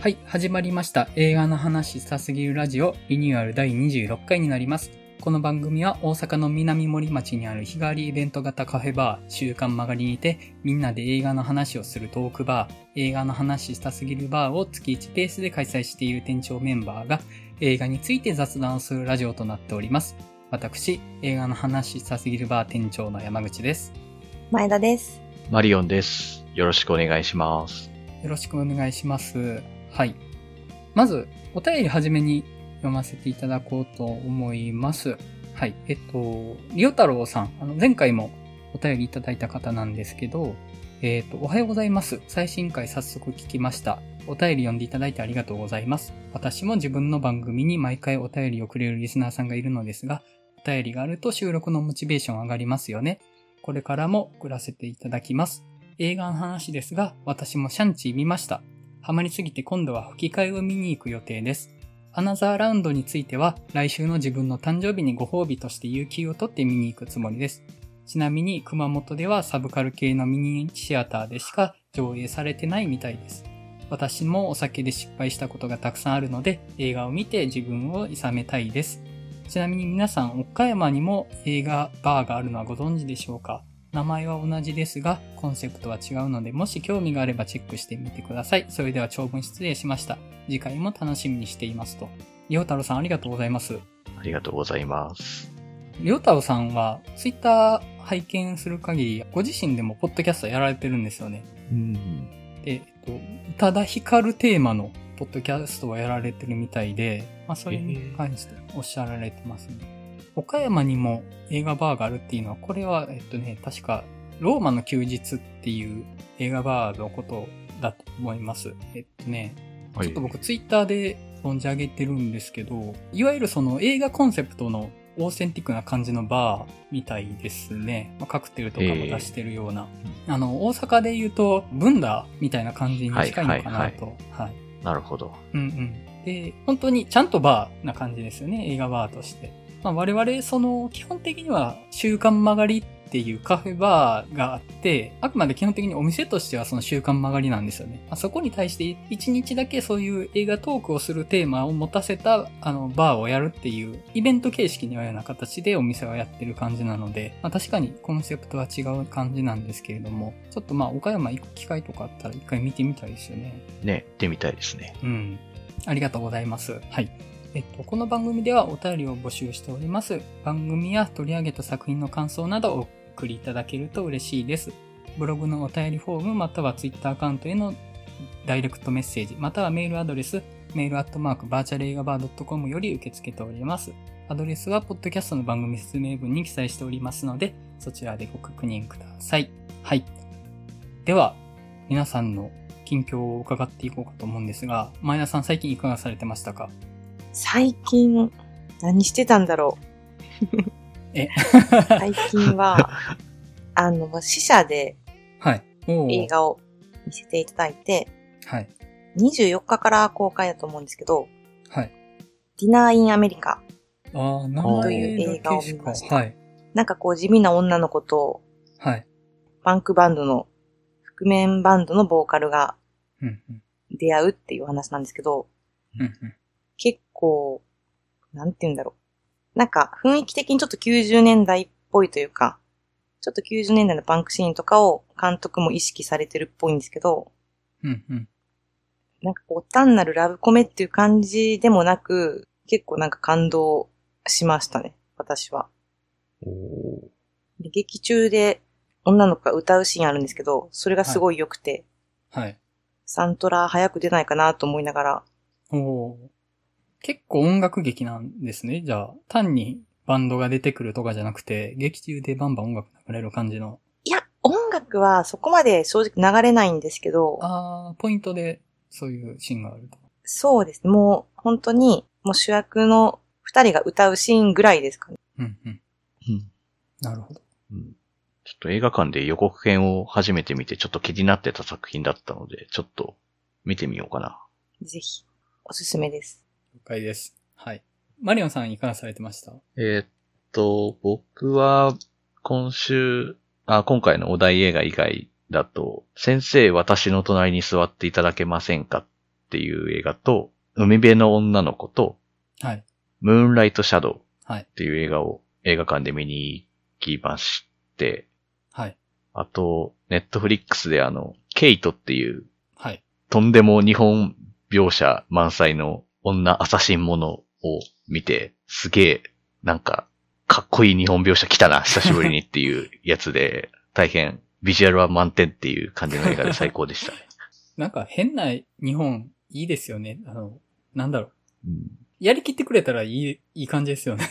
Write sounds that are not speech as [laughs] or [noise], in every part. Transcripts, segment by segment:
はい、始まりました。映画の話したすぎるラジオリニューアル第26回になります。この番組は大阪の南森町にある日替わりイベント型カフェバー、週刊曲がりにて、みんなで映画の話をするトークバー、映画の話したすぎるバーを月1ペースで開催している店長メンバーが、映画について雑談をするラジオとなっております。私、映画の話したすぎるバー店長の山口です。前田です。マリオンです。よろしくお願いします。よろしくお願いします。はい。まず、お便りはじめに読ませていただこうと思います。はい。えっと、りお太郎さん、あの、前回もお便りいただいた方なんですけど、えっと、おはようございます。最新回早速聞きました。お便り読んでいただいてありがとうございます。私も自分の番組に毎回お便りをくれるリスナーさんがいるのですが、お便りがあると収録のモチベーション上がりますよね。これからも送らせていただきます。映画の話ですが、私もシャンチー見ました。ハマりすぎて今度は吹き替えを見に行く予定です。アナザーラウンドについては、来週の自分の誕生日にご褒美として有給を取って見に行くつもりです。ちなみに熊本ではサブカル系のミニシアターでしか上映されてないみたいです。私もお酒で失敗したことがたくさんあるので、映画を見て自分を諌めたいです。ちなみに皆さん、岡山にも映画バーがあるのはご存知でしょうか？名前は同じですが、コンセプトは違うので、もし興味があればチェックしてみてください。それでは長文失礼しました。次回も楽しみにしていますと。りょうたろさんありがとうございます。ありがとうございます。りょうたろさんは、ツイッター拝見する限り、ご自身でもポッドキャストやられてるんですよね。うん。で、えっと、宇多田ヒカルテーマのポッドキャストをやられてるみたいで、まあそれに関しておっしゃられてますね。岡山にも映画バーがあるっていうのは、これは、えっとね、確か、ローマの休日っていう映画バーのことだと思います。えっとね、はいちょっと僕ツイッターで存じ上げてるんですけど、いわゆるその映画コンセプトのオーセンティックな感じのバーみたいですね。まあ、カクテルとかも出してるような。あの、大阪で言うと、ブンダみたいな感じに近いのかなと。はいなるほど。うんうん。で、本当にちゃんとバーな感じですよね、映画バーとして。まあ、我々、その、基本的には、週刊曲がりっていうカフェバーがあって、あくまで基本的にお店としてはその週刊曲がりなんですよね。まあ、そこに対して、一日だけそういう映画トークをするテーマを持たせた、あの、バーをやるっていう、イベント形式のような形でお店はやってる感じなので、まあ、確かにコンセプトは違う感じなんですけれども、ちょっとまあ、岡山行く機会とかあったら一回見てみたいですよね。ね、行ってみたいですね。うん。ありがとうございます。はい。えっと、この番組ではお便りを募集しております。番組や取り上げた作品の感想などをお送りいただけると嬉しいです。ブログのお便りフォームまたはツイッターアカウントへのダイレクトメッセージ、またはメールアドレス、メールアットマークバーチャル映画バー .com より受け付けております。アドレスはポッドキャストの番組説明文に記載しておりますので、そちらでご確認ください。はい。では、皆さんの近況を伺っていこうかと思うんですが、前田さん最近いかがされてましたか？最近、何してたんだろえ？う。[laughs] 最近は、[laughs] あの、死者ではい。映画を見せていただいて、はい。24日から公開だと思うんですけど、はい。ディナーインアメリカ。と前いう映画を見ましたはい。なんかこう地味な女の子と、はい。パンクバンドの、覆面バンドのボーカルが。出会うっていう話なんですけど、うん、うん。結構、なんて言うんだろう。なんか雰囲気的にちょっと90年代っぽいというか、ちょっと90年代のパンクシーンとかを監督も意識されてるっぽいんですけど、うん、うん。なんかこう単なるラブコメっていう感じでもなく、結構なんか感動しましたね、私は。おーで劇中で女の子が歌うシーンあるんですけど、それがすごい良くて、はい。サントラ早く出ないかなと思いながら、おー結構音楽劇なんですね。じゃあ、単にバンドが出てくるとかじゃなくて、劇中でバンバン音楽流れる感じの。いや、音楽はそこまで正直流れないんですけど、ああ、ポイントでそういうシーンがあると。そうですね。もう本当に、もう主役の二人が歌うシーンぐらいですかね。うん、うん。うんなるほど。うんちょっと映画館で予告編を初めて見てちょっと気になってた作品だったので、ちょっと見てみようかな。ぜひ、おすすめです。了解です。はい。マリオンさんいかがされてました？えーっと、僕は今週、あ、今回のお題映画以外だと、先生私の隣に座っていただけませんかっっていう映画と、海辺の女の子と、はい。ムーンライトシャドウはいっ。ていう映画を映画館で見に行きまして、はい。あと、ネットフリックスであの、ケイトっていう、はい。とんでも日本描写満載の女アサシンものを見て、すげえ、なんか、かっこいい日本描写来たな、久しぶりにっていうやつで、大変、ビジュアルは満点っていう感じの映画で最高でしたね。[laughs] なんか変な日本いいですよね。あの、なんだろう。うんやりきってくれたらいい、いい感じですよね。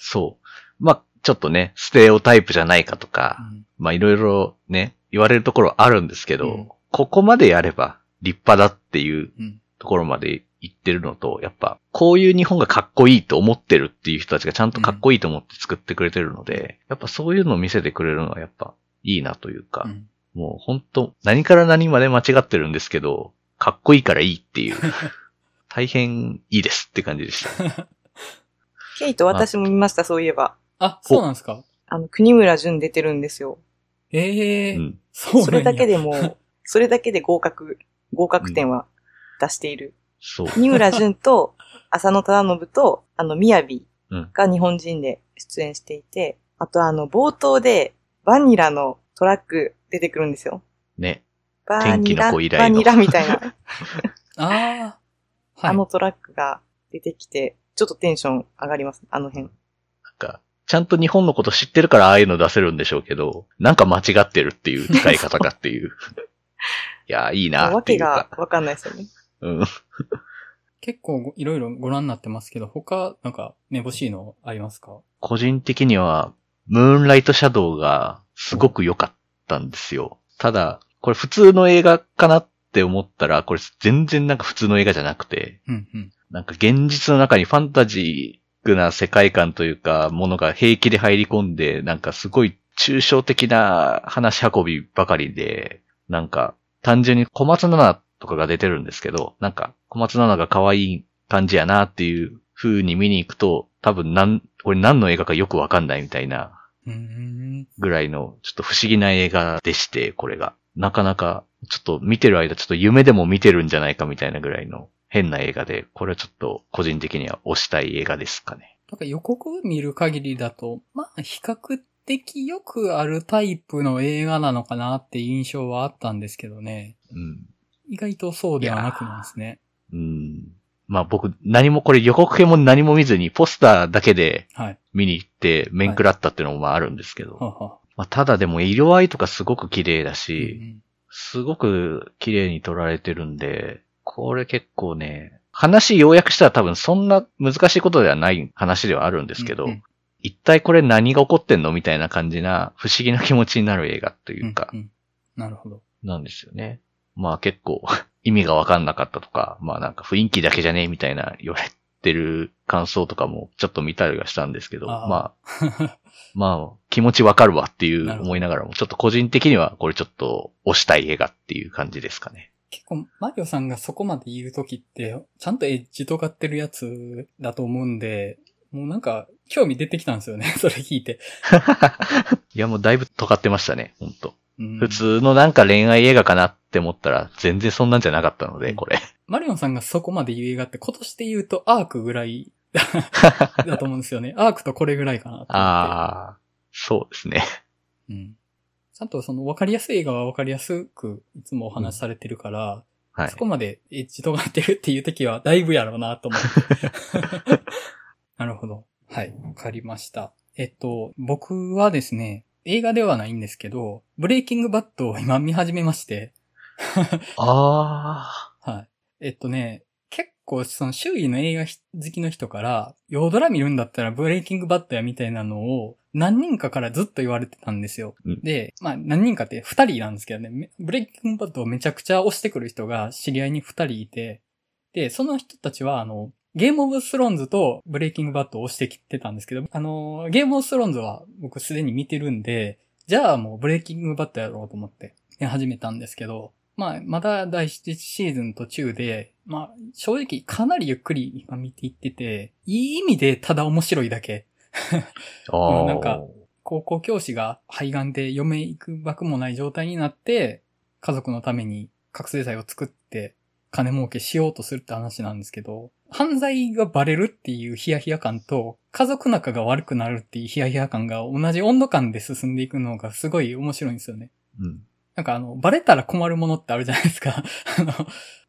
そう。まあ、ちょっとね、ステレオタイプじゃないかとか、うんまあいろいろね、言われるところあるんですけど、うんここまでやれば立派だっていううん。ところまで行ってるのと、やっぱ、こういう日本がかっこいいと思ってるっていう人たちがちゃんとかっこいいと思って作ってくれてるので、やっぱそういうのを見せてくれるのはやっぱいいなというか、うんもう本当何から何まで間違ってるんですけど、かっこいいからいいっていう、[laughs] 大変いいですって感じでした。[laughs] ケイト私も見ました、そういえば。あ、そうなんですか？あの、国村淳出てるんですよ。ええーうん。そうなんやそれだけでも、それだけで合格、合格点は出している。そう。国村淳と [laughs] 浅野忠信と、あの、雅うん。が日本人で出演していて、あとあの、冒頭でバニラのトラック出てくるんですよ。ね。バ天気ニラ、の子以来のバニラみたいな、[laughs] ああ。はい。あのトラックが出てきて、ちょっとテンション上がります、あの辺。なんか、ちゃんと日本のこと知ってるからああいうの出せるんでしょうけど、なんか間違ってるっていう使い方かっていう。[laughs] いや、いいなっわけていうか。がわかんないですよね。うん。結構ごいろいろご覧になってますけど、他、なんか、めぼしいのありますか？個人的には、ムーンライトシャドウがすごく良かったんですよ。ただ、これ普通の映画かなって思ったら、これ全然なんか普通の映画じゃなくて、うんうん。なんか現実の中にファンタジークな世界観というか、ものが平気で入り込んで、なんかすごい抽象的な話運びばかりで、なんか単純に小松菜奈とかが出てるんですけど、なんか小松菜奈が可愛い感じやなっていう風に見に行くと、多分なん、これ何の映画かよくわかんないみたいな。ぐらいのちょっと不思議な映画でして、これが。なかなか、ちょっと見てる間、ちょっと夢でも見てるんじゃないかみたいなぐらいの変な映画で、これはちょっと個人的には推したい映画ですかね。なんか予告見る限りだと、まあ、比較的よくあるタイプの映画なのかなって印象はあったんですけどね。うん。意外とそうではなくなんですね。うん。まあ僕、何もこれ予告編も何も見ずに、ポスターだけではい。見に行って、面食らったっていうのもまああるんですけど。はあはあまあただでも色合いとかすごく綺麗だうし、んすごく綺麗に撮られてるんで、これ結構ね、話要約したら多分そんな難しいことではない話ではあるんですけど、うんうん一体これ何が起こってんのみたいな感じな不思議な気持ちになる映画というかん、んなるほど。なんですよね。まあ結構 [laughs] 意味がわかんなかったとか、まあなんか雰囲気だけじゃねえみたいな言われてる感想とかもちょっと見たりはしたんですけど、あー [laughs] まあ、まあ気持ちわかるわっていう思いながらも、ちょっと個人的にはこれちょっと推したい映画っていう感じですかね。結構、マリオさんがそこまで言うときって、ちゃんとエッジ尖ってるやつだと思うんで、もうなんか、興味出てきたんですよね、[laughs] それ聞いて。いやもうだいぶ尖ってましたね、本当うん普通のなんか恋愛映画かなって思ったら全然そんなんじゃなかったので、うんこれ。マリオンさんがそこまで言う映画って今年で言うとアークぐらい [laughs] だと思うんですよね。アークとこれぐらいかな。ああ、そうですね。うん。ちゃんとその分かりやすい映画は分かりやすくいつもお話しされてるから、はいそ。こまでエッジ尖ってるっていう時はだいぶやろうなと思って。[laughs] [laughs] なるほど。はい。わかりました。えっと、僕はですね、映画ではないんですけど、ブレイキングバットを今見始めまして、あはい。えっとね、結構その周囲の映画好きの人から、ヨードラ見るんだったらブレイキングバットやみたいなのを何人かからずっと言われてたんですよ。うん。で、まあ何人かって二人なんですけどね、めブレイキングバットをめちゃくちゃ押してくる人が知り合いに二人いて、で、その人たちはあの、ゲームオブスローンズとブレイキングバットを押してきてたんですけど、あの、ゲームオブスローンズは僕すでに見てるんで、じゃあもうブレイキングバットやろうと思って始めたんですけど、まあ、まだ第7シーズン途中で、まあ、正直かなりゆっくり今見ていってて、いい意味でただ面白いだけ。[laughs] なんか高校教師が肺がんで嫁行くばくもない状態になって、家族のために覚醒剤を作って金儲けしようとするって話なんですけど、犯罪がバレるっていうヒヤヒヤ感と、家族仲が悪くなるっていうヒヤヒヤ感が同じ温度感で進んでいくのがすごい面白いんですよね。うん。なんかあの、バレたら困るものってあるじゃないですか。[laughs] あの、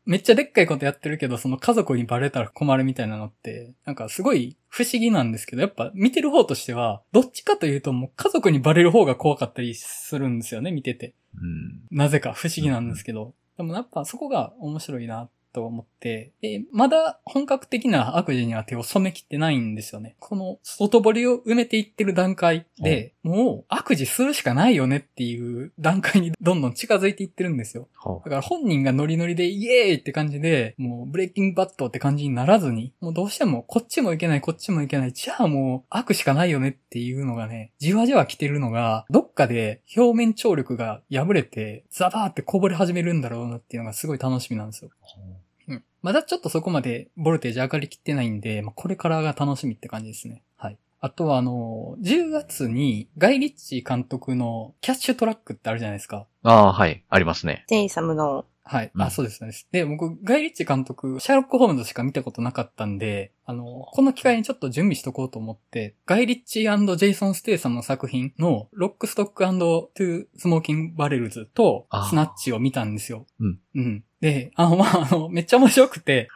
めっちゃでっかいことやってるけど、その家族にバレたら困るみたいなのって、なんかすごい不思議なんですけど、やっぱ見てる方としては、どっちかというともう家族にバレる方が怖かったりするんですよね、見てて。うん。なぜか不思議なんですけど。でもやっぱそこが面白いなと思って、で、まだ本格的な悪事には手を染めきってないんですよね。この外堀を埋めていってる段階で、もう悪事するしかないよねっていう段階にどんどん近づいていってるんですよ。ほだから本人がノリノリでイエーイって感じで、もうブレイキングバットって感じにならずに、もうどうしてもこっちもいけない、こっちもいけない、じゃあもう悪しかないよねっていうのがね、じわじわ来てるのが、どっかで表面張力が破れて、ザバーってこぼれ始めるんだろうなっていうのがすごい楽しみなんですよ。うん。まだちょっとそこまでボルテージ上がりきってないんで、まあ、これからが楽しみって感じですね。はい。あとはあの、10月にガイ・リッチー監督のキャッシュトラックってあるじゃないですか。ああ、はい。ありますね。ジェイサムの、はい。あ、うんそうです、そうです。で、僕、ガイ・リッチー監督、シャーロック・ホームズしか見たことなかったんで、あの、この機会にちょっと準備しとこうと思って、ガイ・リッチージェイソン・ステイサムの作品の、ロック・ストック・トゥ・スモーキング・バレルズとスナッチを見たんですよ。うん。うん。で、あの、まあ、あの、めっちゃ面白くて、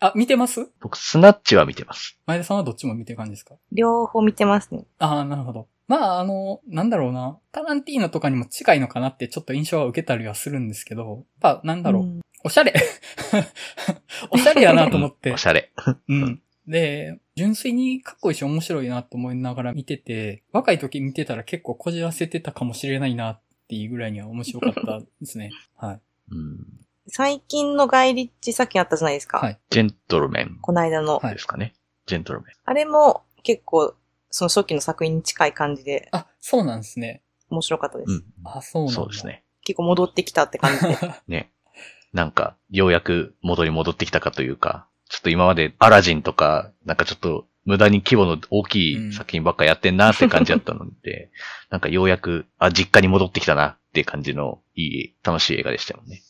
あ、見てます？僕、スナッチは見てます。前田さんはどっちも見てる感じですか？両方見てますね。ああ、なるほど。まあ、あの、なんだろうな。タランティーノとかにも近いのかなってちょっと印象は受けたりはするんですけど、やっぱ、なんだろう。んおしゃれ [laughs] おしゃれやなと思って [laughs] お。しゃれ。うん。で、純粋にかっこいいし面白いなと思いながら見てて、若い時見てたら結構こじらせてたかもしれないなっていうぐらいには面白かったですね。[laughs] はい。うん。最近のガイリッチ作品あったじゃないですか。はい。ジェントルメンこの間の。はいですかね。ジェントルメン。あれも結構、その初期の作品に近い感じであ、そうなんですね。面白かったです。うん。あ、そうなんだ。そうです。ね。結構戻ってきたって感じで。[laughs] ね。なんか、ようやく元に戻ってきたかというか、ちょっと今までアラジンとか、なんかちょっと無駄に規模の大きい作品ばっかやってんなって感じだったので、[laughs] なんかようやく、あ、実家に戻ってきたなって感じのいい、楽しい映画でしたよね。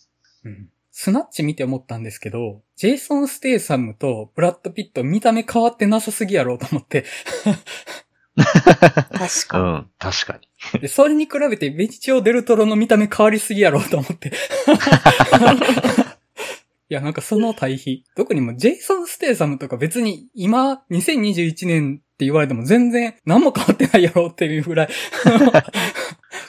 うん。スナッチ見て思ったんですけど、ジェイソン・ステイサムとブラッド・ピット見た目変わってなさすぎやろうと思って。確うかに。ん、確かに。で、それに比べてベニチオ・デルトロの見た目変わりすぎやろうと思って。[laughs] いや、なんかその対比。特にもうジェイソン・ステイサムとか別に今2021年って言われても全然何も変わってないやろうっていうぐらい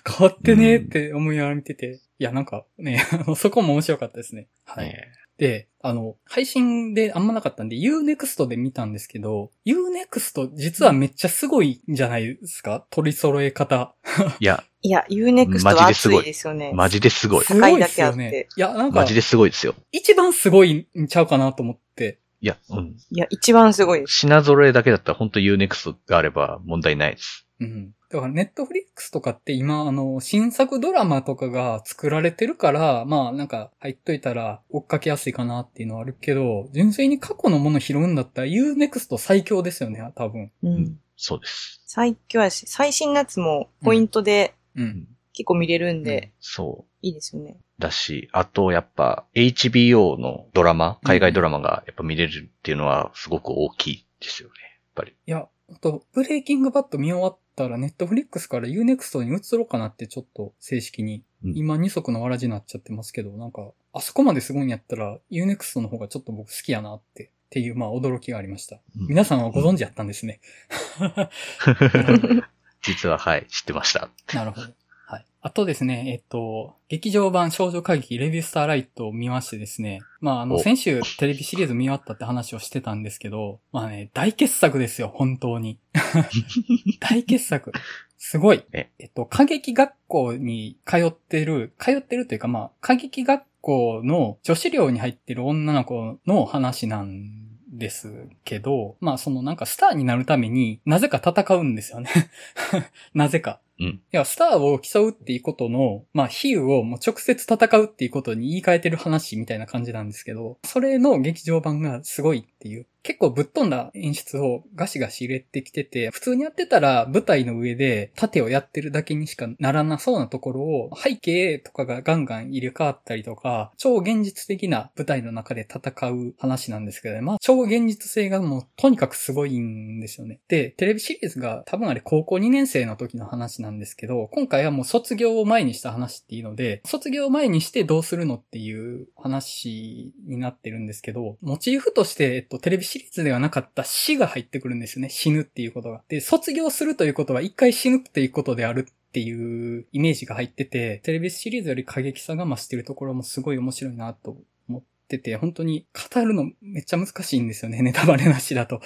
変わってねえって思いながら見てて。いや、なんかね、あ [laughs] のそこも面白かったですね。はい。ねで、あの、配信であんまなかったんで、Unext で見たんですけど、Unext 実はめっちゃすごいんじゃないですか？取り揃え方。いや、いや、Unext は熱いですよね。マジですごい。高いだけあってすごいですよね。いや、なんかマジ、ですごいですよ。一番すごいんちゃうかなと思って。いや、うん。いや、一番すごいです。品揃えだけだったら本当 Unext があれば問題ないです。うん。だから、ネットフリックスとかって今、あの、新作ドラマとかが作られてるから、まあ、なんか、入っといたら追っかけやすいかなっていうのはあるけど、純粋に過去のもの拾うんだったら Unext 最強ですよね、多分。う。うんそうです。最強やし、最新のやつもポイントでうん。結構見れるんで、そう。いいですよね。だし、あとやっぱ HBO のドラマ、海外ドラマがやっぱ見れるっていうのはすごく大きいですよね。やっぱり。いや、あと、ブレイキングバット見終わったら、ネットフリックスから Unext に移ろうかなってちょっと正式に。うん今二足のわらじになっちゃってますけど、なんか、あそこまですごいんやったら、Unext の方がちょっと僕好きやなって、っていう、まあ驚きがありました。うん皆さんはご存知やったんですね。[laughs] 実ははい、知ってました。なるほど。はい。あとですね、えっと、劇場版少女歌劇レディスターライトを見ましてですね、まああの、お先週テレビシリーズ見終わったって話をしてたんですけど、まあね、大傑作ですよ、本当に。[laughs] 大傑作。すごい。ええっと、歌劇学校に通ってる、通ってるというかまあ、歌劇学校の女子寮に入ってる女の子の話なんですけど、まあそのなんかスターになるためになぜか戦うんですよね。[laughs] なぜか。いや、スターを競うっていうことの、まあ、比喩をもう直接戦うっていうことに言い換えてる話みたいな感じなんですけど、それの劇場版がすごいっていう。結構ぶっ飛んだ演出をガシガシ入れてきてて、普通にやってたら舞台の上で盾をやってるだけにしかならなそうなところを背景とかがガンガン入れ替わったりとか、超現実的な舞台の中で戦う話なんですけどね。まあ、超現実性がもうとにかくすごいんですよね。で、テレビシリーズが多分あれ高校2年生の時の話なんですけど、今回はもう卒業を前にした話っていうので、卒業を前にしてどうするのっていう話になってるんですけど、モチーフとして、えっと、テレビではなかった死が入ってくるんですよね。死ぬっていうことが。で、卒業するということは一回死ぬっていうことであるっていうイメージが入ってて、テレビシリーズより過激さが増してるところもすごい面白いなと思ってて、本当に語るのめっちゃ難しいんですよね。ネタバレなしだと。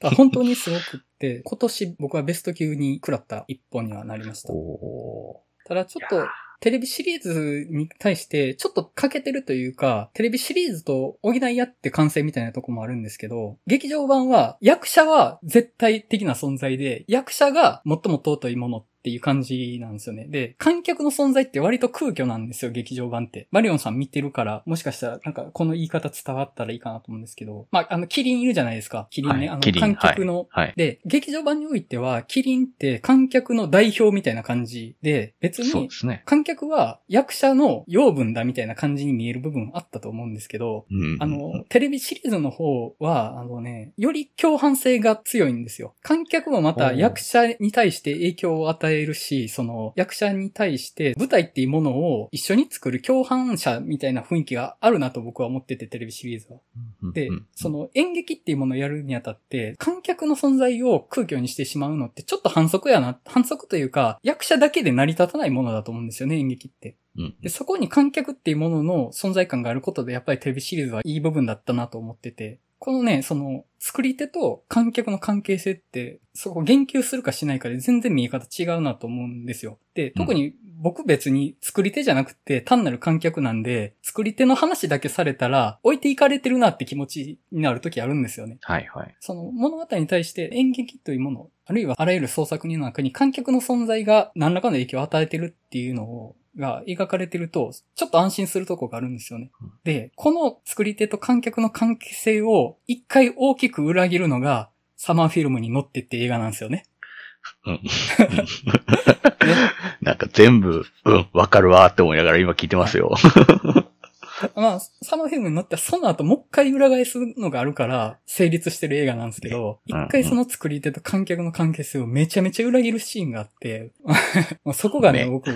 だ [laughs] 本当にすごくって、今年僕はベスト級に食らった一本にはなりました。おただちょっと、テレビシリーズに対してちょっと欠けてるというか、テレビシリーズと補い合って完成みたいなとこもあるんですけど、劇場版は役者は絶対的な存在で、役者が最も尊いものっていう感じなんですよね。で、観客の存在って割と空虚なんですよ、劇場版って。マリオンさん見てるから、もしかしたらなんかこの言い方伝わったらいいかなと思うんですけど、まあ、あの、キリンいるじゃないですか。キリンね。あの、はいキリン観客の、はい。で、劇場版においては、キリンって観客の代表みたいな感じで、別に。観客は役者の養分だみたいな感じに見える部分あったと思うんですけど、うん。あの、テレビシリーズの方は、あのね、より共犯性が強いんですよ。観客もまた役者に対して影響を与えるし、その、役者に対して舞台っていうものを一緒に作る共犯者みたいな雰囲気があるなと僕は思ってて、テレビシリーズは。でうん、その演劇っていうものをやるにあたって、観客の存在を空虚にしてしまうのってちょっと反則やな、反則というか、役者だけで成り立たないものだと思うんですよね、演劇って。うんで、そこに観客っていうものの存在感があることで、やっぱりテレビシリーズはいい部分だったなと思ってて、このね、その、作り手と観客の関係性って、そこ言及するかしないかで全然見え方違うなと思うんですよ。で、特に僕別に作り手じゃなくて単なる観客なんで、作り手の話だけされたら置いていかれてるなって気持ちになる時あるんですよね。はいはい。その物語に対して演劇というもの、あるいはあらゆる創作の中に観客の存在が何らかの影響を与えてるっていうのを、が描かれてると、ちょっと安心するとこがあるんですよねうん。で、この作り手と観客の関係性を一回大きく裏切るのが、サマーフィルムに乗ってって映画なんですよね。うん [laughs] なんか全部、うん、わかるわって思いながら今聞いてますよ。[laughs] まあ、サマーフィルムに乗ってはその後もう一回裏返すのがあるから成立してる映画なんですけど、うん一回その作り手と観客の関係性をめちゃめちゃ裏切るシーンがあって、[laughs] そこがね、ね僕、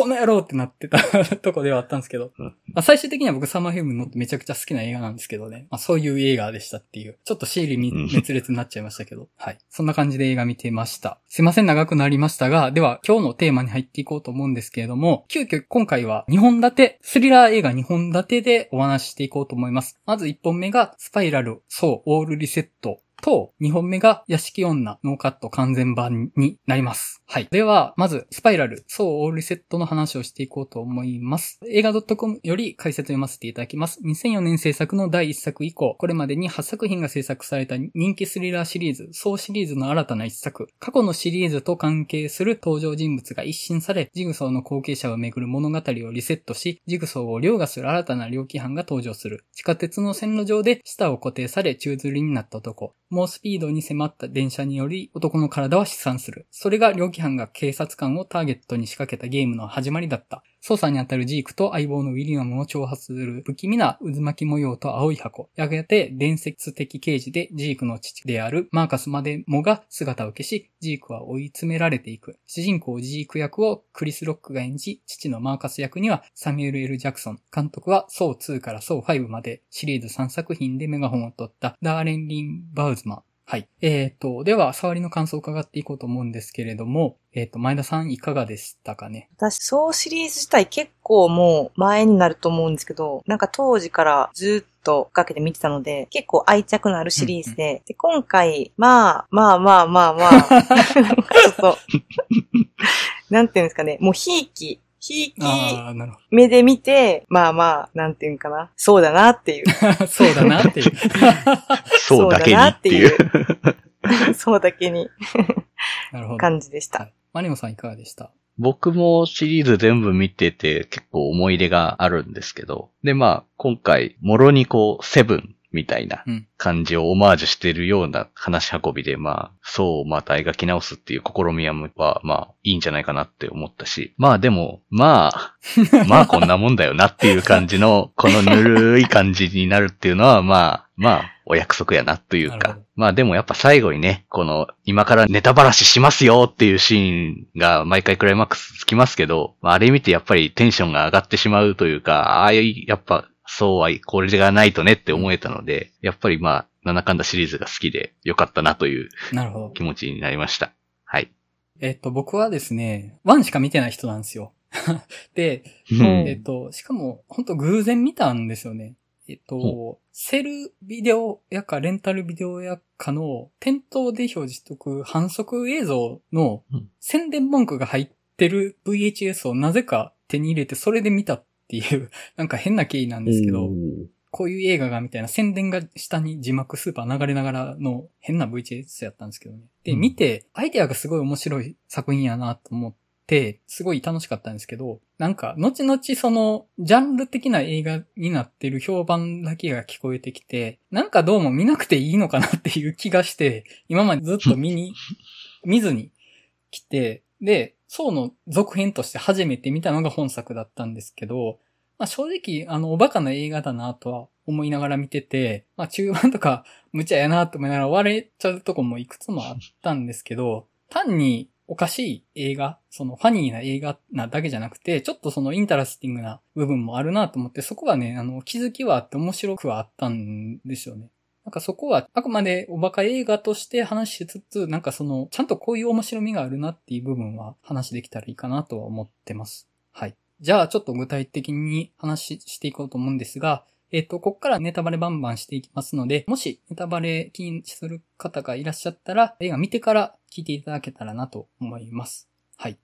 この野郎ってなってた [laughs] とこではあったんですけど、うんまあ、最終的には僕サマーフィルムに乗ってめちゃくちゃ好きな映画なんですけどね、まあ、そういう映画でしたっていう、ちょっとシーリうん滅裂になっちゃいましたけど、はい。そんな感じで映画見てました。すいません、長くなりましたが、では今日のテーマに入っていこうと思うんですけれども、急遽今回は2本立て、スリラー映画2本立てでお話ししていこうと思います。まず1本目がスパイラル:ソウ オールリセット。と、2本目が屋敷女ノーカット完全版になります。はい。では、まず、スパイラル:ソウ オールセットの話をしていこうと思います。映画 .com より解説読ませていただきます。2004年制作の第1作以降、これまでに8作品が制作された人気スリラーシリーズ、ソウシリーズの新たな1作。過去のシリーズと関係する登場人物が一新され、ジグソーの後継者をめぐる物語をリセットし、ジグソーを凌駕する新たな猟奇犯が登場する。地下鉄の線路上で舌を固定され宙吊りになった男。猛スピードに迫った電車により男の体は死産する。それが猟奇犯が警察官をターゲットに仕掛けたゲームの始まりだった。捜査に当たるジークと相棒のウィリアムを挑発する不気味な渦巻き模様と青い箱。やがて伝説的刑事でジークの父であるマーカスまでもが姿を消し、ジークは追い詰められていく。主人公ジーク役をクリス・ロックが演じ、父のマーカス役にはサミュエル・エル・ジャクソン。監督はソー2からソー5までシリーズ3作品でメガホンを取ったダーレン・リン・バウズマン。はい。えっ、と、では、触りの感想を伺っていこうと思うんですけれども、えっ、と、前田さんいかがでしたかね？私、そうシリーズ自体結構もう前になると思うんですけど、なんか当時からずっとかけて見てたので、結構愛着のあるシリーズで、で、今回、まあ、まあまあまあまあ、[laughs] なんかちょっと、なんていうんですかね、もうひいき、ひいきああ、なるほ目で見て、まあまあ、なんていうんかな、そうだなっていう、ど。[laughs] そうだなっていう。[laughs] そうだけにっていう。そうだ [laughs] けになるほど。感じでした。はい。マリオさんいかがでした？僕もシリーズ全部見てて結構思い入れがあるんですけど、でまあ今回、もろにこう、セブンみたいなうん。感じをオマージュしてるような話運びで、まあ、そうまた描き直すっていう試みは、まあ、いいんじゃないかなって思ったし、まあでも、まあ、[laughs] まあこんなもんだよなっていう感じの、このぬるい感じになるっていうのは、まあ、まあ、お約束やなというか。まあでもやっぱ最後にね、この、今からネタばらししますよっていうシーンが毎回クライマックスつきますけど、まああれ見てやっぱりテンションが上がってしまうというか、ああいう、やっぱ、そうは、これがないとねって思えたので、やっぱりまあ、なんだかんだシリーズが好きでよかったなというなるほど。気持ちになりました。はい。えっと、僕はですね、ワンしか見てない人なんですよ。[laughs] で、んえっと、しかも、本当偶然見たんですよね。えっと、セルビデオやかレンタルビデオやかの店頭で表示しておく反則映像のうん宣伝文句が入ってる VHS をなぜか手に入れてそれで見たっていう、[laughs] なんか変な経緯なんですけど、こういう映画がみたいな宣伝が下に字幕スーパー流れながらの変な VHS やったんですけどね。で、うん見て、アイデアがすごい面白い作品やなと思って、すごい楽しかったんですけど、なんか、後々その、ジャンル的な映画になってる評判だけが聞こえてきて、なんかどうも見なくていいのかなっていう気がして、今までずっと見に、見ずに来て、で、そうの続編として初めて見たのが本作だったんですけど、まあ正直、あの、おバカな映画だなとは思いながら見てて、まあ中盤とか無茶やなと思いながら割れちゃうとこもいくつもあったんですけど、単におかしい映画、そのファニーな映画なだけじゃなくて、ちょっとそのインタラスティングな部分もあるなと思って、そこはね、あの、気づきはあって面白くはあったんですよね。なんかそこはあくまでおバカ映画として話しつつ、なんかその、ちゃんとこういう面白みがあるなっていう部分は話できたらいいかなとは思ってます。はい。じゃあちょっと具体的に話していこうと思うんですが、えっ、と、ここからネタバレバンバンしていきますので、もしネタバレ気にする方がいらっしゃったら、映画見てから聞いていただけたらなと思います。はい。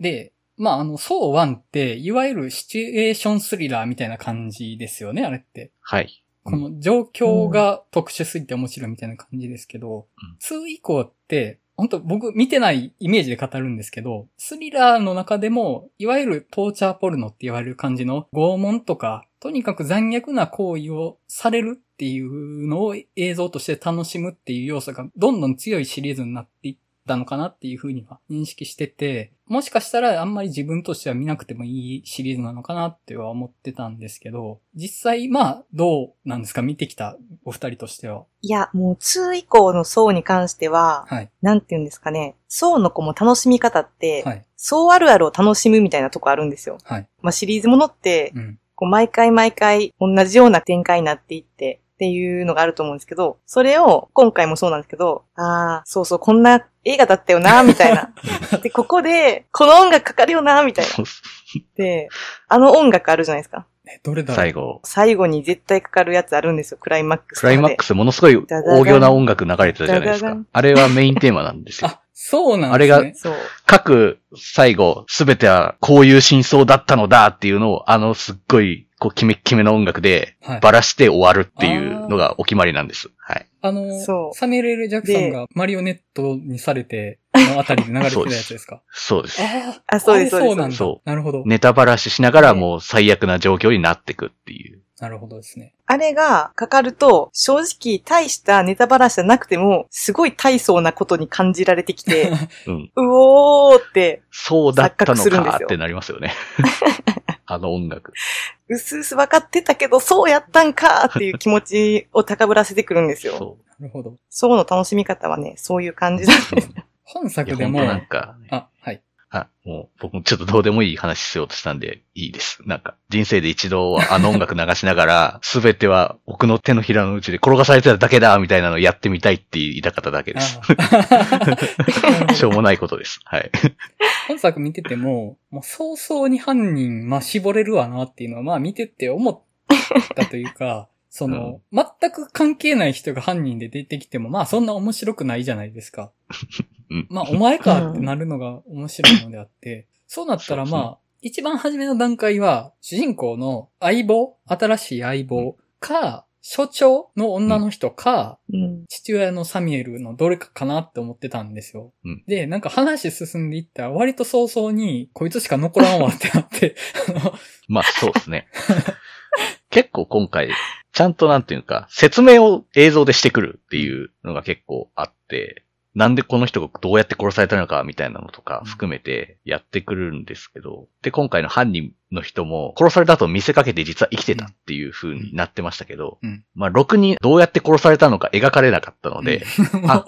で、まあ、あの、ソー1って、いわゆるシチュエーションスリラーみたいな感じですよね、あれって。はい。この状況が特殊すぎて面白いみたいな感じですけど、2以降って、本当僕見てないイメージで語るんですけど、スリラーの中でも、いわゆるトーチャーポルノって言われる感じの拷問とか、とにかく残虐な行為をされるっていうのを映像として楽しむっていう要素がどんどん強いシリーズになっていったのかなっていうふうには認識してて、もしかしたらあんまり自分としては見なくてもいいシリーズなのかなっては思ってたんですけど、実際まあどうなんですか？見てきたお二人としては。いや、もう2以降の層に関しては、はい。なんて言うんですかね、層の子も楽しみ方って、はい。層あるあるを楽しむみたいなとこあるんですよ。はい。まあシリーズものって、うん。こう毎回毎回同じような展開になっていって、っていうのがあると思うんですけど、それを今回もそうなんですけど、ああ、そうそう、こんな映画だったよな、みたいな。[laughs] で、ここで、この音楽かかるよな、みたいな。で、あの音楽あるじゃないですか。え、どれだろう？最後。最後に絶対かかるやつあるんですよ、クライマックス。クライマックスものすごい大行な音楽流れてたじゃないですか。あれはメインテーマなんですよ。あ、そうなんですね。あれそう。各最後、すべてはこういう真相だったのだっていうのを、あのすっごい、こう、キメッキメの音楽で、はい。ばらして終わるっていうのがお決まりなんです。はい。あのサミュエル・エル・ジャクソンがマリオネットにされて、[laughs] のあたりで流れてたやつですか？そうです。ああそうですそうなんだ。そなるほど。ネタばらししながらもう最悪な状況になってくっていう。なるほどですね。あれがかかると、正直大したネタバラシじゃなくても、すごい大層なことに感じられてきて、[laughs] うん。うおーって、そうだったの錯覚するんですよかってなりますよね。あの音楽。うすうす分かってたけど、そうやったんかっていう気持ちを高ぶらせてくるんですよ。そなるほど。そうの楽しみ方はね、そういう感じなんう。です。本作でも、なんか、ね、あ、はい。あ、もう僕もちょっとどうでもいい話しようとしたんでいいです。なんか、人生で一度はあの音楽流しながら、[laughs] すべては僕の手のひらの内で転がされてただけだみたいなのをやってみたいって言いたかっただけです。あ [laughs] しょうもないことです。はい。本作見てても、もう早々に犯人、まあ、絞れるわなっていうのは、まあ見てて思ったというか、[laughs] その、全く関係ない人が犯人で出てきても、まあそんな面白くないじゃないですか。うん。まあお前かってなるのが面白いのであって、そうなったらまあ、一番初めの段階は、主人公の相棒、新しい相棒か、所長の女の人か、うん。父親のサミュエルのどれかかなって思ってたんですよ。うん。で、なんか話進んでいったら割と早々にこいつしか残らんわってなって、[laughs] まあそうですね。結構今回、ちゃんとなんていうか、説明を映像でしてくるっていうのが結構あって、なんでこの人がどうやって殺されたのかみたいなのとか含めてやってくるんですけど、で、今回の犯人の人も殺された後見せかけて実は生きてたっていう風になってましたけど、うん。まあ、ろくにどうやって殺されたのか描かれなかったので、もうあ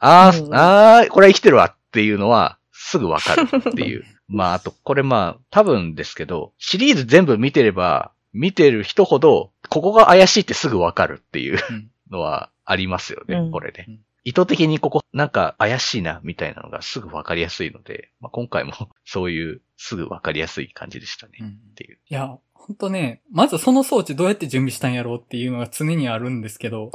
[laughs] ああー、これは生きてるわっていうのは、すぐわかるっていう。まあ、あと、これまあ、多分ですけど、シリーズ全部見てれば、見てる人ほど、ここが怪しいってすぐわかるっていううん。のはありますよね、うん。これね。うん。意図的にここ、なんか怪しいな、みたいなのがすぐわかりやすいので、まあ、今回も [laughs] そういう、すぐわかりやすい感じでしたね、うんっていう。いや、ほんとね、まずその装置どうやって準備したんやろうっていうのが常にあるんですけど、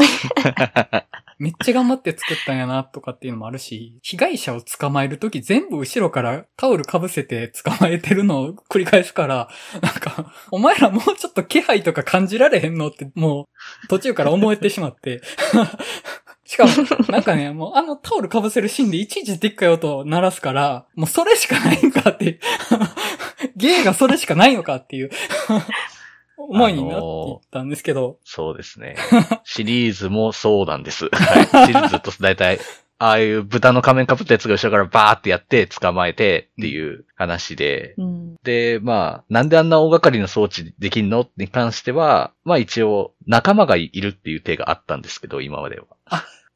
[laughs] めっちゃ頑張って作ったんやなとかっていうのもあるし、被害者を捕まえるとき全部後ろからタオル被せて捕まえてるのを繰り返すから、なんか、お前らもうちょっと気配とか感じられへんのってもう途中から思えてしまって。しかも、なんかね、もうあのタオル被せるシーンでいちいちでっかい音を鳴らすから、もうそれしかないんかっていう。[laughs] 芸がそれしかないのかっていう思いになっていったんですけど、そうですね。シリーズもそうなんです。はい。シリーズずっと大体、ああいう豚の仮面かぶったやつが後ろからバーってやって捕まえてっていう話で、うん。で、まあ、なんであんな大掛かりな装置できんのに関しては、まあ一応仲間がいるっていう手があったんですけど、今までは。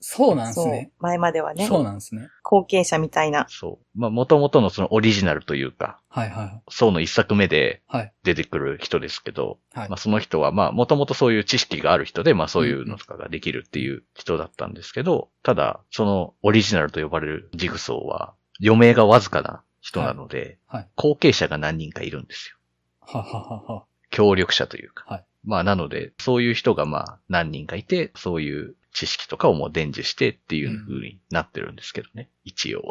そうなんですそうね。。前まではね。そうなんですね。後継者みたいな。そう。まあ元々のそのオリジナルというか、はいはいソウの一作目ではい。出てくる人ですけど、はいまあその人はまあ元々そういう知識がある人で、まあそういうのとかができるっていう人だったんですけど、ただ、そのオリジナルと呼ばれるジグソーは余命がわずかな人なので、はいはい後継者が何人かいるんですよ。はははは。協力者というか。はいまあなので、そういう人がまあ何人かいて、そういう知識とかをもう伝授してっていう風になってるんですけどね。一応。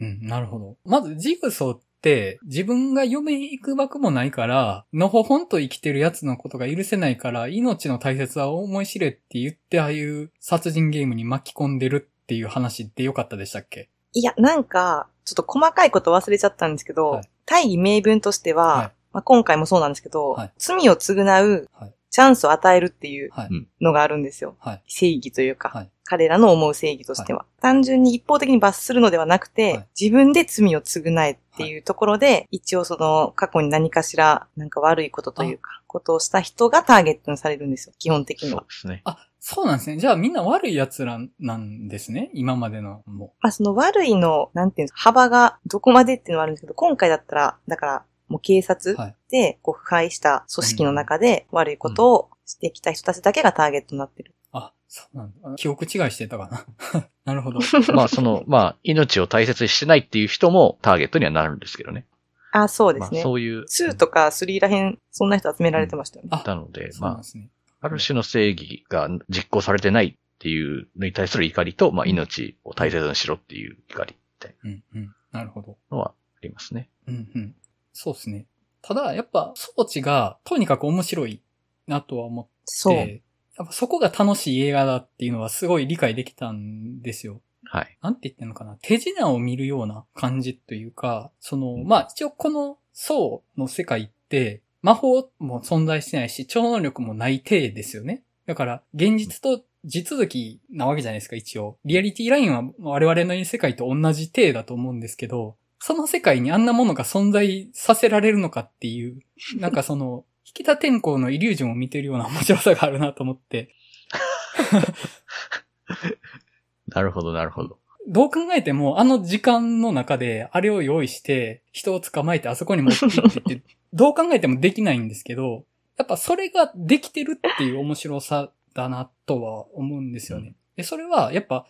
うん、なるほど。まず、ジグソーって、自分が嫁行くばくもないから、のほほんと生きてるやつのことが許せないから、命の大切さを思い知れって言って、ああいう殺人ゲームに巻き込んでるっていう話でよかったでしたっけ？いや、なんか、ちょっと細かいこと忘れちゃったんですけど、はい大義名分としては、はいまあ、今回もそうなんですけど、はい罪を償うはいチャンスを与えるっていうのがあるんですよ。はい。正義というか、はい彼らの思う正義としては、単純に一方的に罰するのではなくて、はい自分で罪を償えっていうところで、一応その過去に何かしらなんか悪いことというか、ことをした人がターゲットにされるんですよ、基本的にはそうで。すね。あ、そうなんですね。じゃあみんな悪い奴らなんですね。今までのも。まあその悪いの、なんていうんですか、幅がどこまでっていうのはあるんですけど、今回だったら、だから、もう警察はい。で、こう、腐敗した組織の中で悪いことをしてきた人たちだけがターゲットになってる。あ、そうなんだ。記憶違いしてたかな。[laughs] なるほど。[laughs] まあその、まあ命を大切にしてないっていう人もターゲットにはなるんですけどね。あ、そうでますあね。そういう。2とか3らへん、そんな人集められてましたよね。あ、なので、まそうなんですね。あ、ある種の正義が実行されてないっていうのに対する怒りと、まあ命を大切にしろっていう怒りみたいうん、うん。なるほど。なのはありますね。うんうん。そうですね。ただ、やっぱ装置がとにかく面白いなとは思って、そう。やっぱそこが楽しい映画だっていうのはすごい理解できたんですよ。はい。なんて言ってんのかな。手品を見るような感じというか、その、まあ一応この層の世界って魔法も存在してないし、超能力もない体ですよね。だから、現実と地続きなわけじゃないですか、一応。リアリティラインは我々のいる世界と同じ体だと思うんですけど、その世界にあんなものが存在させられるのかっていう、[laughs] なんかその、引田天候のイリュージョンを見てるような面白さがあるなと思って、なるほど、なるほど。どう考えても、あの時間の中で、あれを用意して、人を捕まえてあそこに持って行ってって、どう考えてもできないんですけど、やっぱそれができてるっていう面白さだなとは思うんですよね。で、それは、やっぱ、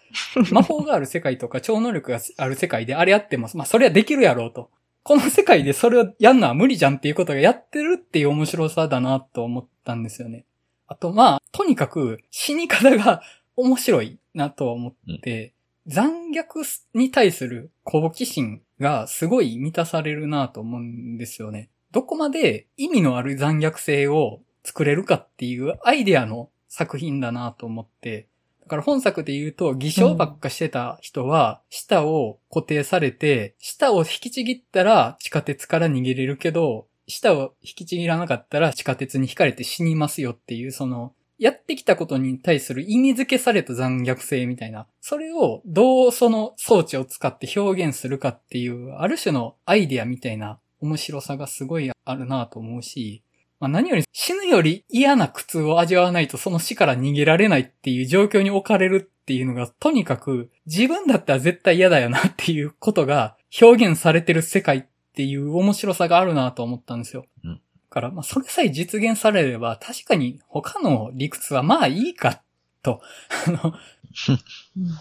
魔法がある世界とか超能力がある世界であれやっても、まあ、それはできるやろうと。この世界でそれをやんのは無理じゃんっていうことがやってるっていう面白さだなと思ったんですよね。あと、まあ、とにかく死に方が面白いなと思って、残虐に対する好奇心がすごい満たされるなと思うんですよね。どこまで意味のある残虐性を作れるかっていうアイデアの作品だなと思って、だから本作で言うと、偽証ばっかしてた人は、舌を固定されて、舌を引きちぎったら地下鉄から逃げれるけど、舌を引きちぎらなかったら地下鉄に引かれて死にますよっていう、その、やってきたことに対する意味付けされた残虐性みたいな。それをどうその装置を使って表現するかっていう、ある種のアイデアみたいな面白さがすごいあるなと思うし、まあ、何より死ぬより嫌な苦痛を味わわないとその死から逃げられないっていう状況に置かれるっていうのがとにかく自分だったら絶対嫌だよなっていうことが表現されてる世界っていう面白さがあるなと思ったんですよ。うんだから、まあ、それさえ実現されれば確かに他の理屈はまあいいかと。あの、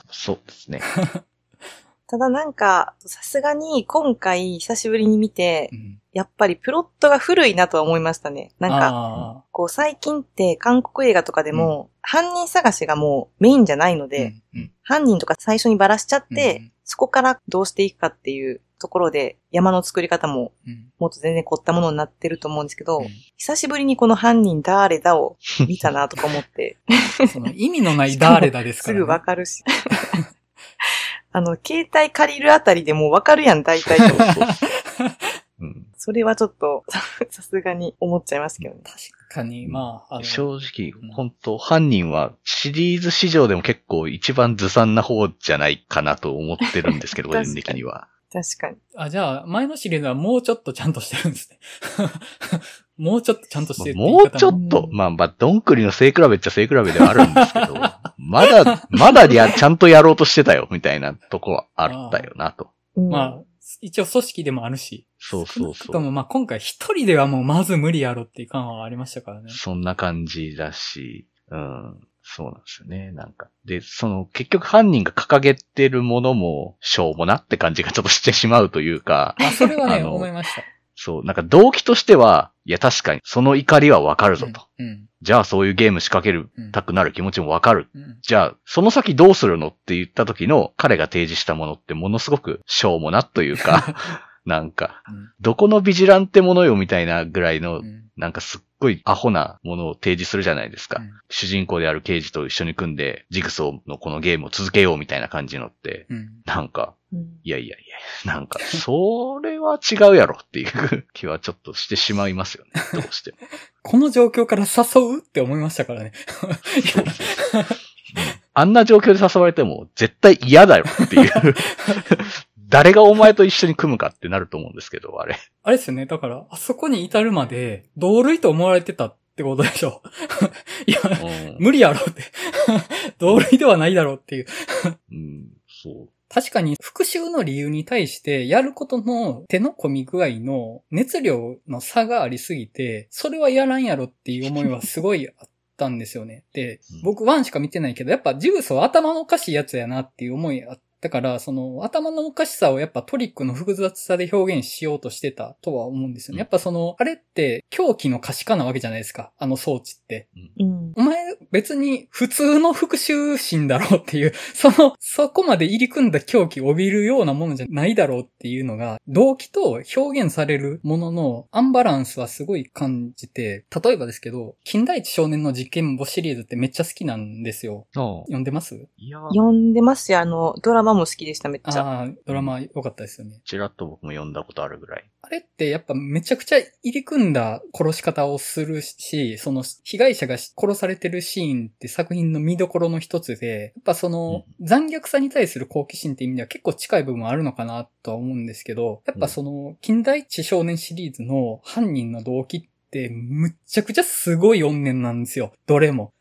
そうですね。[laughs] ただなんか、さすがに今回久しぶりに見てう、んやっぱりプロットが古いなとは思いましたね。なんか、あこう最近って韓国映画とかでも、犯人探しがもうメインじゃないのーで、うんうん犯人とか最初にバラしちゃって、うんそこからどうしていくかっていうところで、山の作り方もうんもっと全然凝ったものになってると思うんですけど、うん久しぶりにこの犯人誰だを見たなとか思って、[laughs] その意味のない誰だですから、ね。すぐわかるし。[laughs] あの、携帯借りるあたりでもうわかるやん、大体と。[laughs] うんそれはちょっと、[laughs] さすがに思っちゃいますけどね。確かに、まあ、あの、正直うん、本当犯人はシリーズ史上でも結構一番ずさんな方じゃないかなと思ってるんですけど、[laughs] 個人的には。確かに。あ、じゃあ、前のシリーズはもうちょっとちゃんとしてるんですね。[laughs] もうちょっとちゃんとしてるも方うちょっとう、んまあまあ、どんくりの背比べっちゃ背比べではあるんですけど、まだ、まだや、ちゃんとやろうとしてたよ、みたいなとこはあったよなと。うんまあ、一応組織でもあるし。そうそうそう。ともまあ今回一人ではもうまず無理やろっていう感はありましたからね。そんな感じだし、うん、そうなんですよね、なんか。で、その、結局犯人が掲げてるものも、しょうもなって感じがちょっとしてしまうというか、あ、それはね、思いました。そう、なんか動機としては、いや確かに、その怒りはわかるぞと。うん。じゃあそういうゲーム仕掛けるうんたくなる気持ちもわかる。うん。うんじゃあ、その先どうするのって言った時の彼が提示したものってものすごくしょうもなというか、[laughs] なんか、どこのビジランテものよみたいなぐらいのう、ん。なんかすっごいアホなものを提示するじゃないですか。うん主人公である刑事と一緒に組んで、ジグソーのこのゲームを続けようみたいな感じのって、うん。なんか、うんいやいやいや、なんか、それは違うやろっていう気はちょっとしてしまいますよね。[laughs] どうしても。この状況から誘うって思いましたからね。あんな状況で誘われても絶対嫌だよっていう。[laughs] 誰がお前と一緒に組むかってなると思うんですけど、あれ。あれですよね。だから、あそこに至るまで、同類と思われてたってことでしょ。[laughs] いや、うん無理やろって。[laughs] 同類ではないだろうっていう。うん、そう。確かに復習の理由に対してやることの手の込み具合の熱量の差がありすぎて、それはやらんやろっていう思いはすごいあったんですよね。でうん、僕ワンしか見てないけど、やっぱジグソー頭のおかしいやつやなっていう思いあったから、その頭のおかしさをやっぱトリックの複雑さで表現しようとしてたとは思うんですよね。やっぱその、あれって狂気の可視化なわけじゃないですか。あの装置って。うん。お前別に普通の復讐心だろうっていう、[laughs] その、そこまで入り組んだ狂気を帯びるようなものじゃないだろうっていうのが、動機と表現されるもののアンバランスはすごい感じて、例えばですけど、近代一少年の実験簿シリーズってめっちゃ好きなんですよ。あ読んでます？いや、読んでますよ。あの、ドラマも好きでした、めっちゃ。ああ、ドラマ良かったですよね。ちらっと僕も読んだことあるぐらい。あれってやっぱめちゃくちゃ入り組んだ殺し方をするし、その被害者が殺されてるシーンって作品の見どころの一つで、やっぱその残虐さに対する好奇心って意味では結構近い部分あるのかなとは思うんですけど、やっぱその近代一少年シリーズの犯人の動機ってむっちゃくちゃすごい怨念なんですよ。どれも。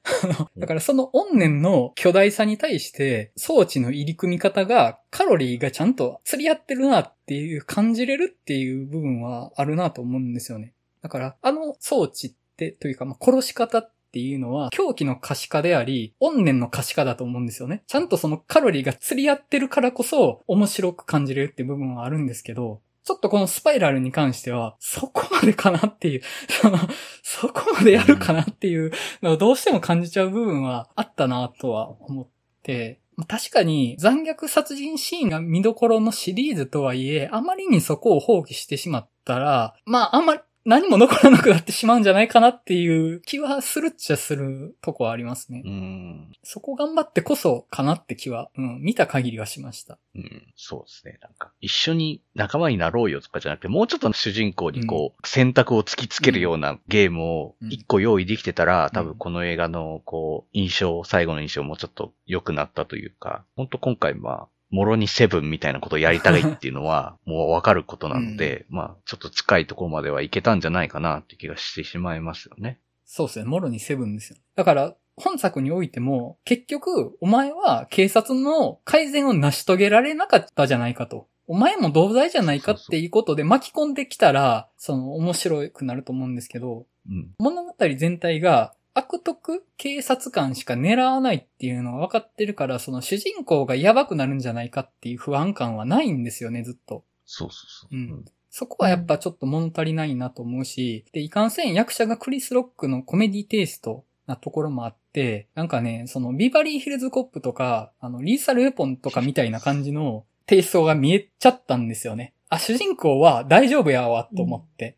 だからその怨念の巨大さに対して装置の入り組み方がカロリーがちゃんと釣り合ってるなっていう感じれるっていう部分はあるなと思うんですよね。だからあの装置ってというかまあ殺し方っていうのは狂気の可視化であり怨念の可視化だと思うんですよね。ちゃんとそのカロリーが釣り合ってるからこそ面白く感じれるって部分はあるんですけど、ちょっとこのスパイラルに関しては、そこまでかなっていう、[laughs] その、そこまでやるかなっていうのをどうしても感じちゃう部分はあったなとは思って、確かに残虐殺人シーンが見どころのシリーズとはいえ、あまりにそこを放棄してしまったら、まああんまり何も残らなくなってしまうんじゃないかなっていう気はするっちゃするとこはありますね。うん。そこ頑張ってこそかなって気は、うん、見た限りはしました。うん。そうですね。なんか、一緒に仲間になろうよとかじゃなくて、もうちょっと主人公にこう、選択を突きつけるようなゲームをうん一個用意できてたら、うん多分この映画のこう、印象、最後の印象もちょっと良くなったというか、本当今回まあ、もろにセブンみたいなことをやりたいっていうのは、[laughs] もうわかることなので、まあ、ちょっと近いところまではいけたんじゃないかなって気がしてしまいますよね。そうですね。もろにセブンですよ。だから、本作においても、結局、お前は警察の改善を成し遂げられなかったじゃないかと。お前も同罪じゃないかっていうことで巻き込んできたら、その面白くなると思うんですけど、うん。物語全体が悪徳警察官しか狙わないっていうのが分かってるから、その主人公がやばくなるんじゃないかっていう不安感はないんですよね、ずっと。そうそうそう。うんそこはやっぱちょっと物足りないなと思うし、で、いかんせん役者がクリス・ロックのコメディテイストなところもあって、なんかね、そのビバリーヒルズコップとか、あの、リーサルウェポンとかみたいな感じのテイストが見えちゃったんですよね。あ、主人公は大丈夫やわと思って、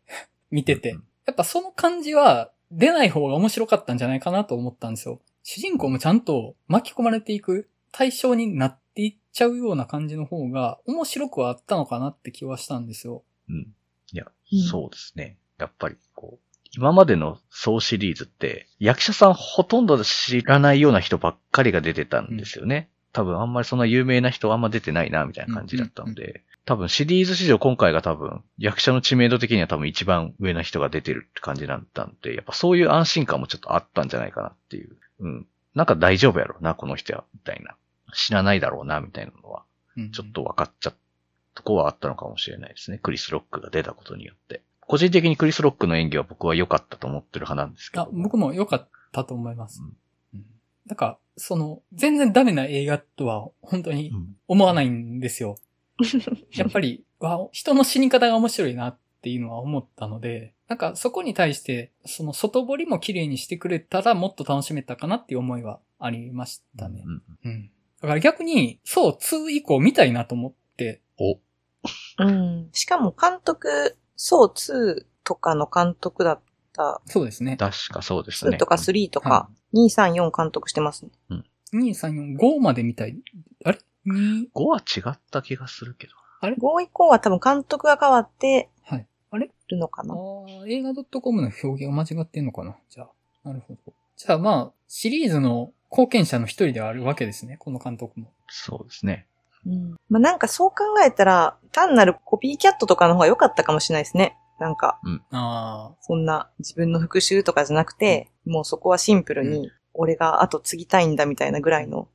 見てて。やっぱその感じは出ない方が面白かったんじゃないかなと思ったんですよ。主人公もちゃんと巻き込まれていく対象になっていっちゃうような感じの方が面白くはあったのかなって気はしたんですよ。うん。いや、うんそうですね。やっぱりこう、今までの総シリーズって、役者さんほとんど知らないような人ばっかりが出てたんですよね。多分あんまりそんな有名な人はあんま出てないな、みたいな感じだったので、多分シリーズ史上今回が多分、役者の知名度的には多分一番上の人が出てるって感じだったんで、やっぱそういう安心感もちょっとあったんじゃないかなっていう。うん。なんか大丈夫やろうな、この人は、みたいな。知らないだろうな、みたいなのは、うんちょっと分かっちゃったとこはあったのかもしれないですね。クリス・ロックが出たことによって。個人的にクリス・ロックの演技は僕は良かったと思ってる派なんですけど。あ、僕も良かったと思います。うんうんなんか、その、全然ダメな映画とは本当にうん思わないんですよ。[laughs] やっぱり、わ人の死に方が面白いなっていうのは思ったので、なんかそこに対して、その外堀も綺麗にしてくれたらもっと楽しめたかなっていう思いはありましたね。うんうん。だから逆に、そう、2以降見たいなと思って、お、うん。しかも監督、そう2とかの監督だった、そうですね。確かそうですね。2とか3とか、2、3、4監督してますね。2、3、4、5まで見たい。あれ ?2、5は違った気がするけど。5以降は多分監督が変わってはい。あれ？るのかあな。あ、映画 .com の表現が間違ってんのかな？じゃあ。なるほど。じゃあまあ、シリーズの貢献者の一人ではあるわけですね。この監督も。そうですね。うん。まあなんかそう考えたら、単なるコピーキャットとかの方が良かったかもしれないですね。なんか、あそんな自分の復讐とかじゃなくて、もうそこはシンプルに、俺が後継ぎたいんだみたいなぐらいの、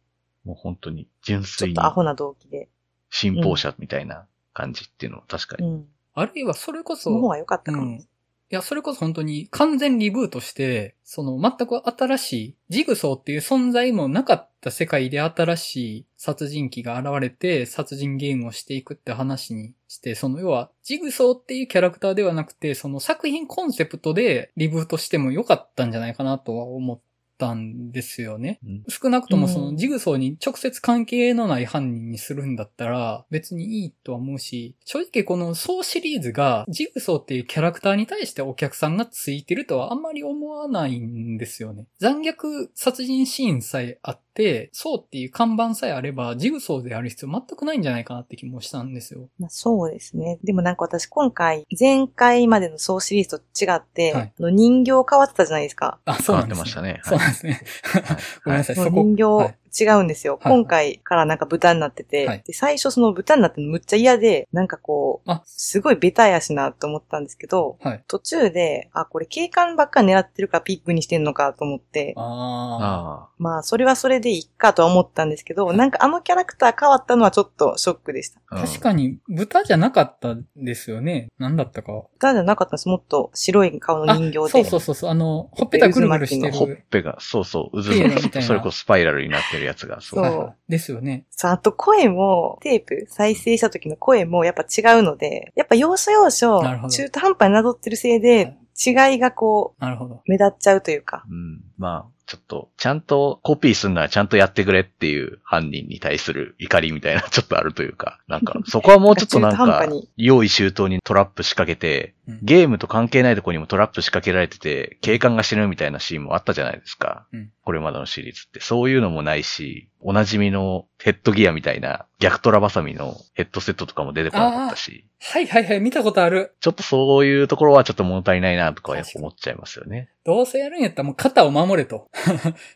もう本当に純ちょ粋にっとアホな動機で。信奉者みたいな感じっていうのは確かに。うん。あ。あるいはそれこそ、その方が良かったかも。うん。いや、それこそ本当に完全リブートして、その全く新しい、ジグソーっていう存在もなかった世界で新しい殺人鬼が現れて、殺人ゲームをしていくって話にして、その要は、ジグソーっていうキャラクターではなくて、その作品コンセプトでリブートしてもよかったんじゃないかなとは思ったんですよね。うん少なくともそうんのジグソーに直接関係のない犯人にするんだったら別にいいとは思うし、正直このソーシリーズがジグソーっていうキャラクターに対してお客さんがついてるとはあんまり思わないんですよね。残虐殺人シーンさえあって、ソーっていう看板さえあればジグソーである必要全くないんじゃないかなって気もしたんですよ。まあ、そうですね。でもなんか私今回、前回までの総シリーズと違って、はいあの人形変わってたじゃないですか。あ、そうなんです、変わってましたねそうなんですね。[laughs] ごめんなさい、そこ。人はい形違うんですよ。はい今回からなんか豚になってて、はいで、最初その豚になってむっちゃ嫌で、なんかこう、あすごいベタやしなと思ったんですけど、はい。途中で、あ、これ警官ばっかり狙ってるからピックにしてんのかと思って、ああまあ、それはそれでいいかとは思ったんですけど、なんかあのキャラクター変わったのはちょっとショックでした。確かに豚じゃなかったですよね。何だったか。豚じゃなかったんです。もっと白い顔のあ人形で。そうそうそうそう、あの、ほっぺたぐるぐるしてほっる。ぺが、そうそう、渦ピエロみたいなの、それこそスパイラルになってるやつが、そう。ですよね。そう、あと声も、テープ再生した時の声もやっぱ違うので、やっぱ要所要所、中途半端になぞってるせいで、違いがこう、なるほど。目立っちゃうというか。うん。まあ、ちょっと、ちゃんとコピーすんならちゃんとやってくれっていう犯人に対する怒りみたいなちょっとあるというか、[laughs] なんか、そこはもうちょっとなんか [laughs] 用意周到にトラップ仕掛けて、うんゲームと関係ないところにもトラップ仕掛けられてて、警官が死ぬみたいなシーンもあったじゃないですか。うんこれまでのシリーズって。そういうのもないし、おなじみのヘッドギアみたいな逆トラバサミのヘッドセットとかも出てこなかったし、はいはいはい、見たことある。ちょっとそういうところはちょっと物足りないなとかはやっぱ思っちゃいますよね。どうせやるんやったらもう肩を守れと。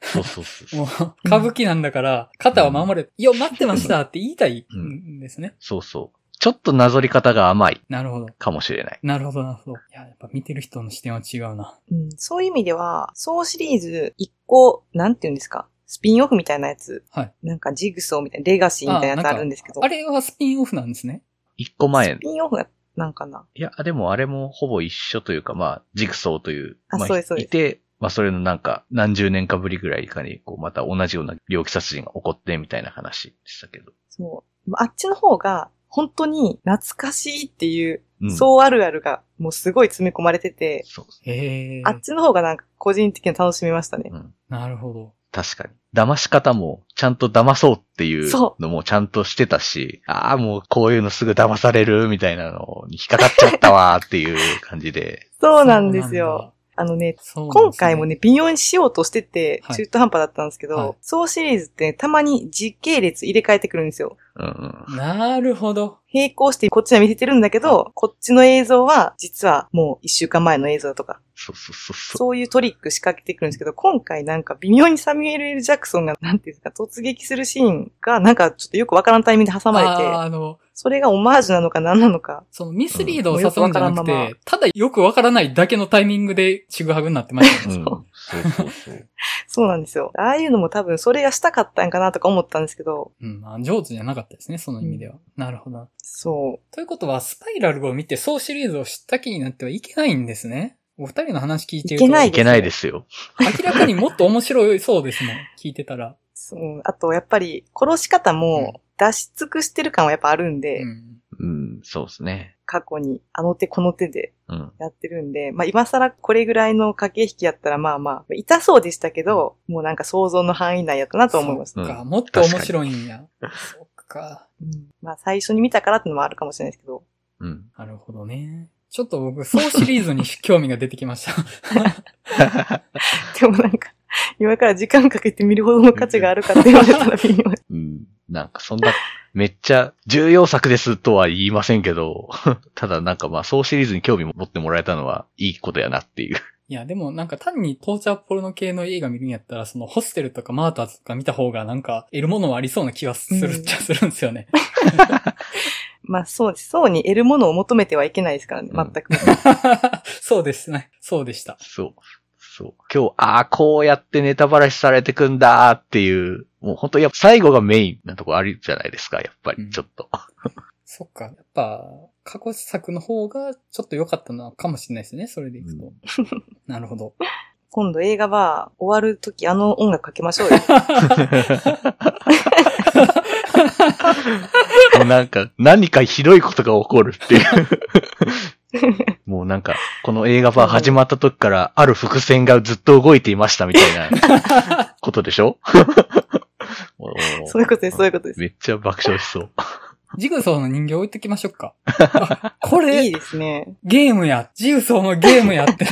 そうそうそうそう。もう、歌舞伎なんだから、肩を守れ。いや、待ってましたって言いたいんですね。そうそう。ちょっとなぞり方が甘いなるほど。かもしれない。なるほど、なるほど。いや、やっぱ見てる人の視点は違うな。うん、そういう意味では、総シリーズ一個、なんて言うんですか、スピンオフみたいなやつ、はい。なんかジグソーみたいな、レガシーみたいなやつあるんですけど、あれはスピンオフなんですね。一個前ス。ピンオフがなんかな。いや、でもあれもほぼ一緒というか、まあ、ジグソーという、まあ、あそうですそうですいて、まあ、それのなんか、何十年かぶりぐらいかに、こう、また同じような猟奇殺人が起こって、みたいな話でしたけど。そう。あっちの方が、本当に懐かしいっていう、うんそうあるあるが、もうすごい詰め込まれてて、そうですへえ。あっちの方がなんか個人的に楽しみましたね。うん。なるほど。確かに。騙し方も、ちゃんと騙そうっていうそのもちゃんとしてたし、ああ、もうこういうのすぐ騙されるみたいなのに引っかかっちゃったわーっていう感じで。[laughs] そうなんですよ。あのね、そうなんだ。今回もね、微妙にしようとしてては、い中途半端だったんですけど、はい総シリーズってね、たまに時系列入れ替えてくるんですよ。うんなるほど。並行してこっちは見せてるんだけど、こっちの映像は、実はもう一週間前の映像とか、そうそうそうそう。そういうトリック仕掛けてくるんですけど、今回なんか微妙にサミュエル・エル・ジャクソンが、なんていうか、突撃するシーンが、なんかちょっとよくわからんタイミングで挟まれて、あーあの、それがオマージュなのか何なのか。そのミスリードを誘うんじゃなくうんもうんただよくわからないだけのタイミングでちぐはぐになってましたね。うん。そうそうそう。そうなんですよ。ああいうのも多分それがしたかったんかなとか思ったんですけど、うん、あ上手じゃなかったですね、その意味では。なるほど。そう。ということは、スパイラルを見て、総シリーズを知った気になってはいけないんですね。お二人の話聞いてると。いけないいけないですよ。明らかにもっと面白いそうですもん。聞いてたら。そう。あと、やっぱり、殺し方も出し尽くしてる感はやっぱあるんで、うん。うん、そうですね。過去に、あの手この手でうん。やってるんで、まあ今更これぐらいの駆け引きやったらまあまあ、痛そうでしたけど、もうなんか想像の範囲内やったなと思います。そっか、うんもっと面白いんや。そっか。うんまあ最初に見たからってのもあるかもしれないですけど。うん。なるほどね。ちょっと僕、総シリーズに興味が出てきました。[laughs] でもなんか、今から時間かけて見るほどの価値があるかって言われたら微妙。うん。なんかそんな、めっちゃ重要作ですとは言いませんけど、[laughs] ただなんかまあ、総シリーズに興味持ってもらえたのはいいことやなっていう。いや、でもなんか単にトーチャーポルノ系の映画見るんやったら、そのホステルとかマーターズとか見た方がなんか得るものはありそうな気はするっちゃするんですよね。[laughs] まあそうです。そうに得るものを求めてはいけないですからね、うん全く。[laughs] そうですね。そうでした。そう。そう。今日、ああ、こうやってネタバラシされてくんだーっていう、もう本当やっぱ最後がメインなとこあるじゃないですか、やっぱり、ちょっと。[laughs] そっか。やっぱ、過去作の方がちょっと良かったのかもしれないですね。それでいくと。[laughs] なるほど。今度映画は終わるときあの音楽かけましょうよ。[laughs] もうなんか、何かひどいことが起こるっていう。[laughs] もうなんか、この映画版始まった時から、ある伏線がずっと動いていましたみたいな [laughs] ことでしょ？[laughs] そういうことです、そういうことです。めっちゃ爆笑しそう。ジグソーの人形置いときましょうか。あこいれい、ですね。ゲームや。ジグソーのゲームやって。い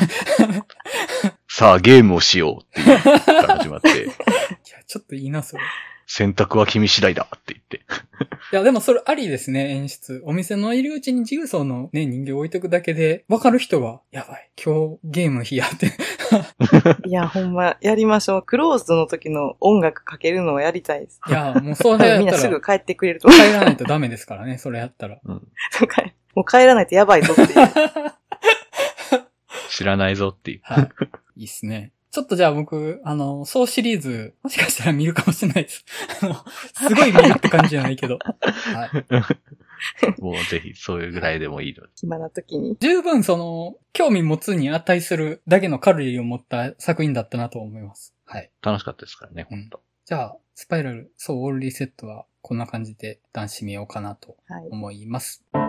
さあ、ゲームをしようっていうから始まって、や、ちょっといいな、それ。選択は君次第だって言って。[laughs] いや、でもそれありですね、演出。お店の入り口にジグソーのね、人形置いとくだけで、わかる人が、やばい、今日ゲームの日やって。[laughs] いや、ほんま、やりましょう。クローズドの時の音楽かけるのをやりたいです。いや、もうそ多れやったら分 [laughs] みんなすぐ、帰ってくれると。帰らないとダメですからね、それやったら。うん。もう帰らないとやばいぞっていう。知らないぞっていう。はい。いいっすね。ちょっとじゃあ僕、あの、総シリーズ、もしかしたら見るかもしれないです。あの、すごい見るって感じじゃないけど。はい。[laughs] もうぜひ、そういうぐらいでもいいので。暇な時に。十分その、興味持つに値するだけのカロリーを持った作品だったなと思います。はい。楽しかったですからね、ほんと。じゃあ、スパイラル、そう、オールリセットはこんな感じで男子見ようかなとはい。思います。は